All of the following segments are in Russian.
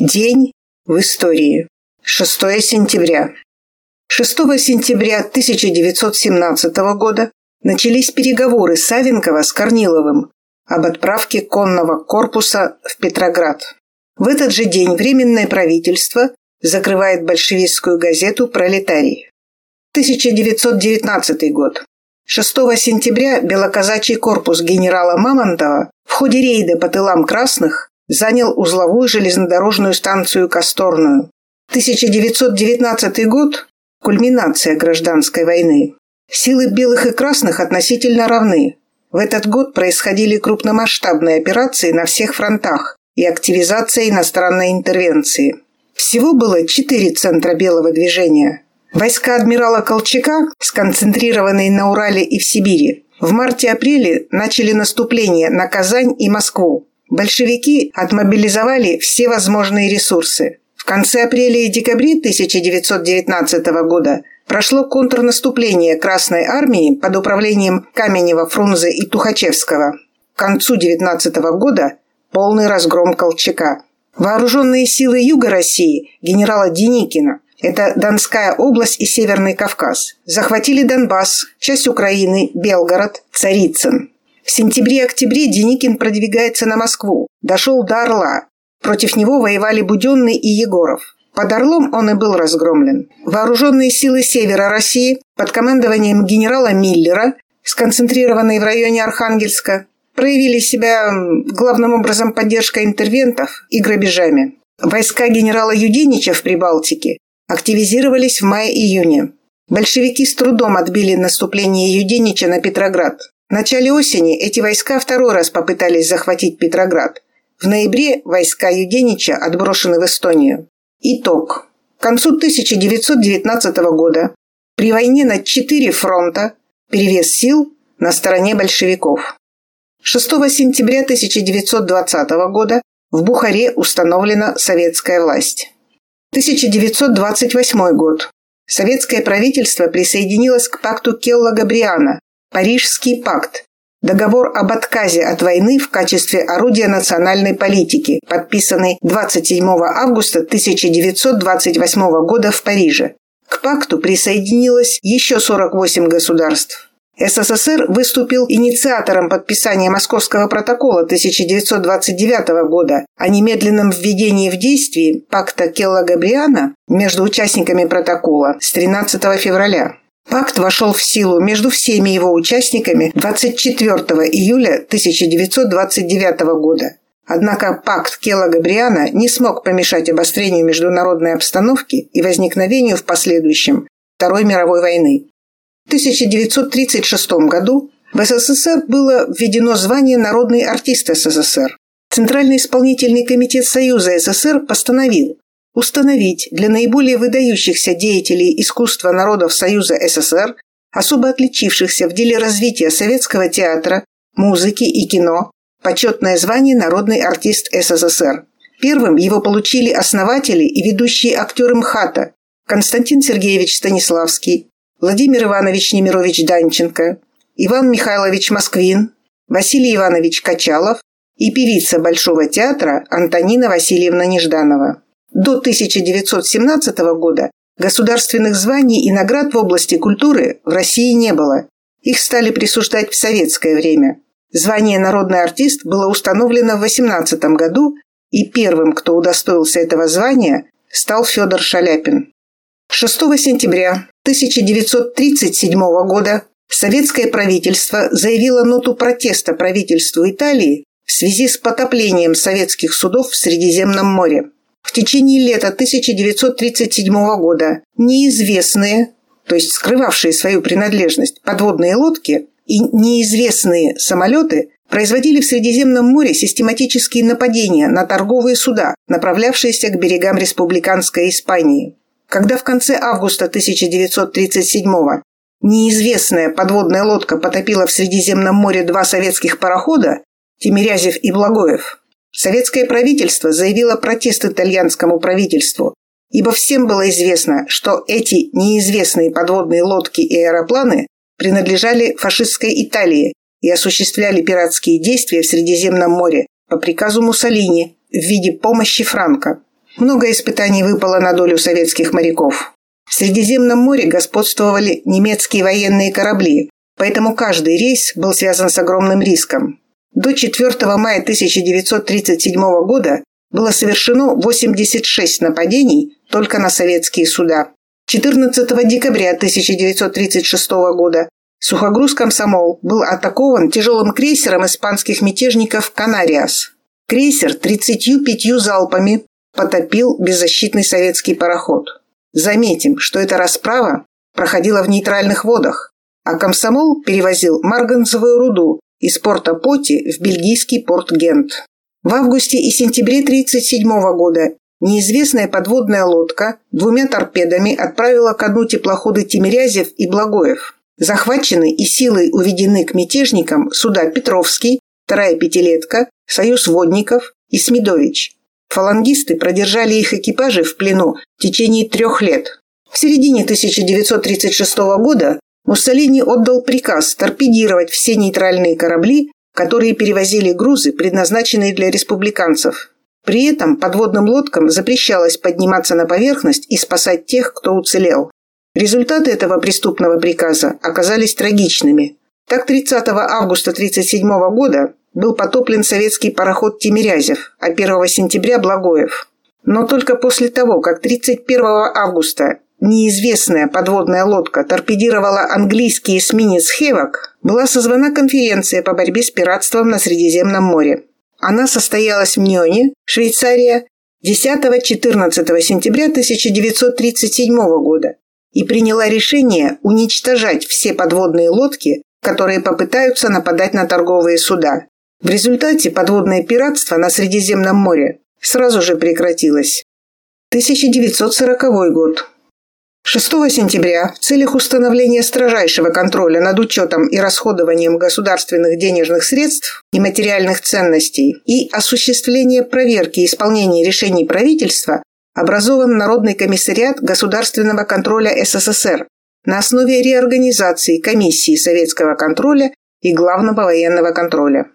День в истории. 6 сентября. 6 сентября 1917 года начались переговоры Савенкова с Корниловым об отправке конного корпуса в Петроград. В этот же день Временное правительство закрывает большевистскую газету «Пролетарий». 1919 год. 6 сентября белоказачий корпус генерала Мамонтова в ходе рейда по тылам красных занял узловую железнодорожную станцию Косторную. 1919 год – кульминация гражданской войны. Силы белых и красных относительно равны. В этот год происходили крупномасштабные операции на всех фронтах и активизация иностранной интервенции. Всего было четыре центра белого движения. Войска адмирала Колчака, сконцентрированные на Урале и в Сибири, в марте-апреле начали наступление на Казань и Москву. Большевики отмобилизовали все возможные ресурсы. В конце апреля и декабря 1919 года прошло контрнаступление Красной Армии под управлением Каменева, Фрунзе и Тухачевского. К концу 19 года полный разгром Колчака. Вооруженные силы Юга России генерала Деникина это Донская область и Северный Кавказ. Захватили Донбасс, часть Украины, Белгород, Царицын. В сентябре-октябре Деникин продвигается на Москву. Дошел до Орла. Против него воевали Буденный и Егоров. Под Орлом он и был разгромлен. Вооруженные силы Севера России под командованием генерала Миллера, сконцентрированные в районе Архангельска, проявили себя главным образом поддержкой интервентов и грабежами. Войска генерала Юденича в Прибалтике активизировались в мае-июне. Большевики с трудом отбили наступление Юденича на Петроград. В начале осени эти войска второй раз попытались захватить Петроград. В ноябре войска Юденича отброшены в Эстонию. Итог. К концу 1919 года при войне на четыре фронта перевес сил на стороне большевиков. 6 сентября 1920 года в Бухаре установлена советская власть. 1928 год. Советское правительство присоединилось к пакту Келла-Габриана, Парижский пакт. Договор об отказе от войны в качестве орудия национальной политики, подписанный 27 августа 1928 года в Париже. К пакту присоединилось еще 48 государств. СССР выступил инициатором подписания Московского протокола 1929 года о немедленном введении в действие пакта Келла-Габриана между участниками протокола с 13 февраля. Пакт вошел в силу между всеми его участниками 24 июля 1929 года. Однако пакт Кела-Габриана не смог помешать обострению международной обстановки и возникновению в последующем Второй мировой войны. В 1936 году в СССР было введено звание «Народный артист СССР». Центральный исполнительный комитет Союза СССР постановил, установить для наиболее выдающихся деятелей искусства народов Союза СССР, особо отличившихся в деле развития советского театра, музыки и кино, почетное звание «Народный артист СССР». Первым его получили основатели и ведущие актеры МХАТа Константин Сергеевич Станиславский, Владимир Иванович Немирович Данченко, Иван Михайлович Москвин, Василий Иванович Качалов и певица Большого театра Антонина Васильевна Нежданова. До 1917 года государственных званий и наград в области культуры в России не было. Их стали присуждать в советское время. Звание «Народный артист» было установлено в 18 году, и первым, кто удостоился этого звания, стал Федор Шаляпин. 6 сентября 1937 года советское правительство заявило ноту протеста правительству Италии в связи с потоплением советских судов в Средиземном море. Течение лета 1937 года неизвестные, то есть скрывавшие свою принадлежность, подводные лодки и неизвестные самолеты производили в Средиземном море систематические нападения на торговые суда, направлявшиеся к берегам республиканской Испании. Когда в конце августа 1937 неизвестная подводная лодка потопила в Средиземном море два советских парохода Тимирязев и Благоев, Советское правительство заявило протест итальянскому правительству, ибо всем было известно, что эти неизвестные подводные лодки и аэропланы принадлежали фашистской Италии и осуществляли пиратские действия в Средиземном море по приказу Муссолини в виде помощи Франко. Много испытаний выпало на долю советских моряков. В Средиземном море господствовали немецкие военные корабли, поэтому каждый рейс был связан с огромным риском. До 4 мая 1937 года было совершено 86 нападений только на советские суда. 14 декабря 1936 года сухогруз «Комсомол» был атакован тяжелым крейсером испанских мятежников «Канариас». Крейсер 35 залпами потопил беззащитный советский пароход. Заметим, что эта расправа проходила в нейтральных водах, а «Комсомол» перевозил марганцевую руду из порта Поти в бельгийский порт Гент. В августе и сентябре 1937 года Неизвестная подводная лодка двумя торпедами отправила ко дну теплоходы Тимирязев и Благоев. Захвачены и силой уведены к мятежникам суда Петровский, вторая пятилетка, Союз водников и Смедович. Фалангисты продержали их экипажи в плену в течение трех лет. В середине 1936 года Муссолини отдал приказ торпедировать все нейтральные корабли, которые перевозили грузы, предназначенные для республиканцев. При этом подводным лодкам запрещалось подниматься на поверхность и спасать тех, кто уцелел. Результаты этого преступного приказа оказались трагичными. Так 30 августа 1937 года был потоплен советский пароход «Тимирязев», а 1 сентября – Благоев. Но только после того, как 31 августа неизвестная подводная лодка торпедировала английский эсминец «Хевок», была созвана конференция по борьбе с пиратством на Средиземном море. Она состоялась в Ньоне, Швейцария, 10-14 сентября 1937 года и приняла решение уничтожать все подводные лодки, которые попытаются нападать на торговые суда. В результате подводное пиратство на Средиземном море сразу же прекратилось. 1940 год. 6 сентября в целях установления строжайшего контроля над учетом и расходованием государственных денежных средств и материальных ценностей и осуществления проверки исполнения решений правительства образован Народный комиссариат государственного контроля СССР на основе реорганизации Комиссии советского контроля и Главного военного контроля.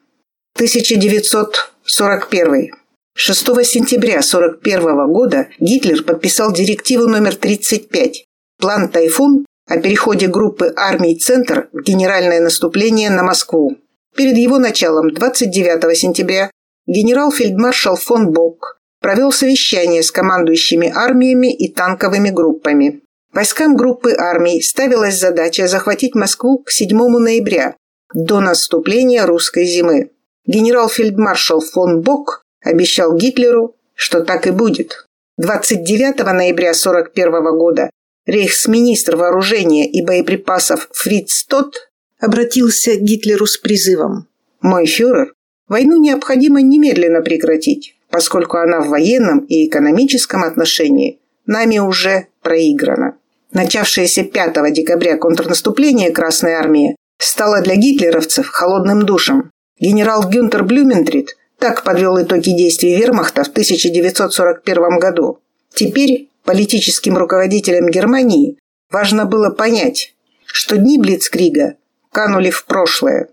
1941. 6 сентября 1941 года Гитлер подписал директиву номер 35 «План «Тайфун» о переходе группы армий «Центр» в генеральное наступление на Москву. Перед его началом 29 сентября генерал-фельдмаршал фон Бок провел совещание с командующими армиями и танковыми группами. Войскам группы армий ставилась задача захватить Москву к 7 ноября, до наступления русской зимы. Генерал-фельдмаршал фон Бок обещал Гитлеру, что так и будет. 29 ноября 1941 года рейхсминистр вооружения и боеприпасов Фриц Тот обратился к Гитлеру с призывом «Мой фюрер, войну необходимо немедленно прекратить, поскольку она в военном и экономическом отношении нами уже проиграна». Начавшееся 5 декабря контрнаступление Красной Армии стало для гитлеровцев холодным душем. Генерал Гюнтер Блюментрит так подвел итоги действий вермахта в 1941 году. Теперь политическим руководителям Германии важно было понять, что дни Блицкрига канули в прошлое.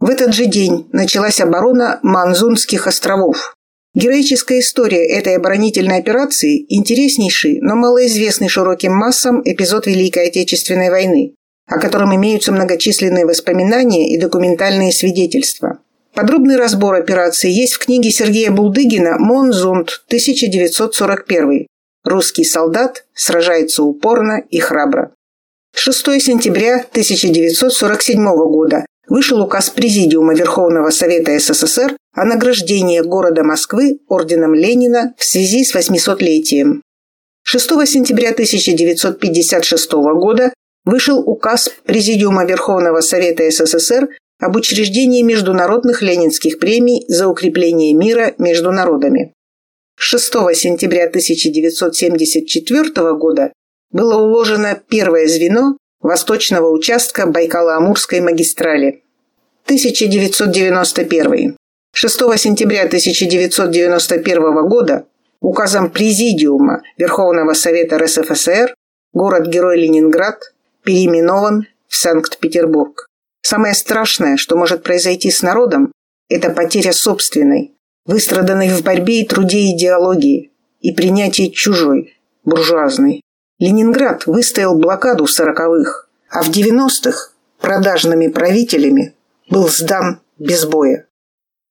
В этот же день началась оборона Манзунских островов. Героическая история этой оборонительной операции – интереснейший, но малоизвестный широким массам эпизод Великой Отечественной войны, о котором имеются многочисленные воспоминания и документальные свидетельства. Подробный разбор операции есть в книге Сергея Булдыгина «Монзунд» 1941. Русский солдат сражается упорно и храбро. 6 сентября 1947 года вышел указ Президиума Верховного Совета СССР о награждении города Москвы орденом Ленина в связи с 800-летием. 6 сентября 1956 года вышел указ Президиума Верховного Совета СССР об учреждении международных ленинских премий за укрепление мира между народами. 6 сентября 1974 года было уложено первое звено восточного участка Байкало-Амурской магистрали. 1991. 6 сентября 1991 года указом Президиума Верховного Совета РСФСР город-герой Ленинград переименован в Санкт-Петербург. Самое страшное, что может произойти с народом, это потеря собственной, выстраданной в борьбе и труде идеологии. и принятие чужой, буржуазной. Ленинград выстоял блокаду в сороковых, а в девяностых продажными правителями был сдан без боя.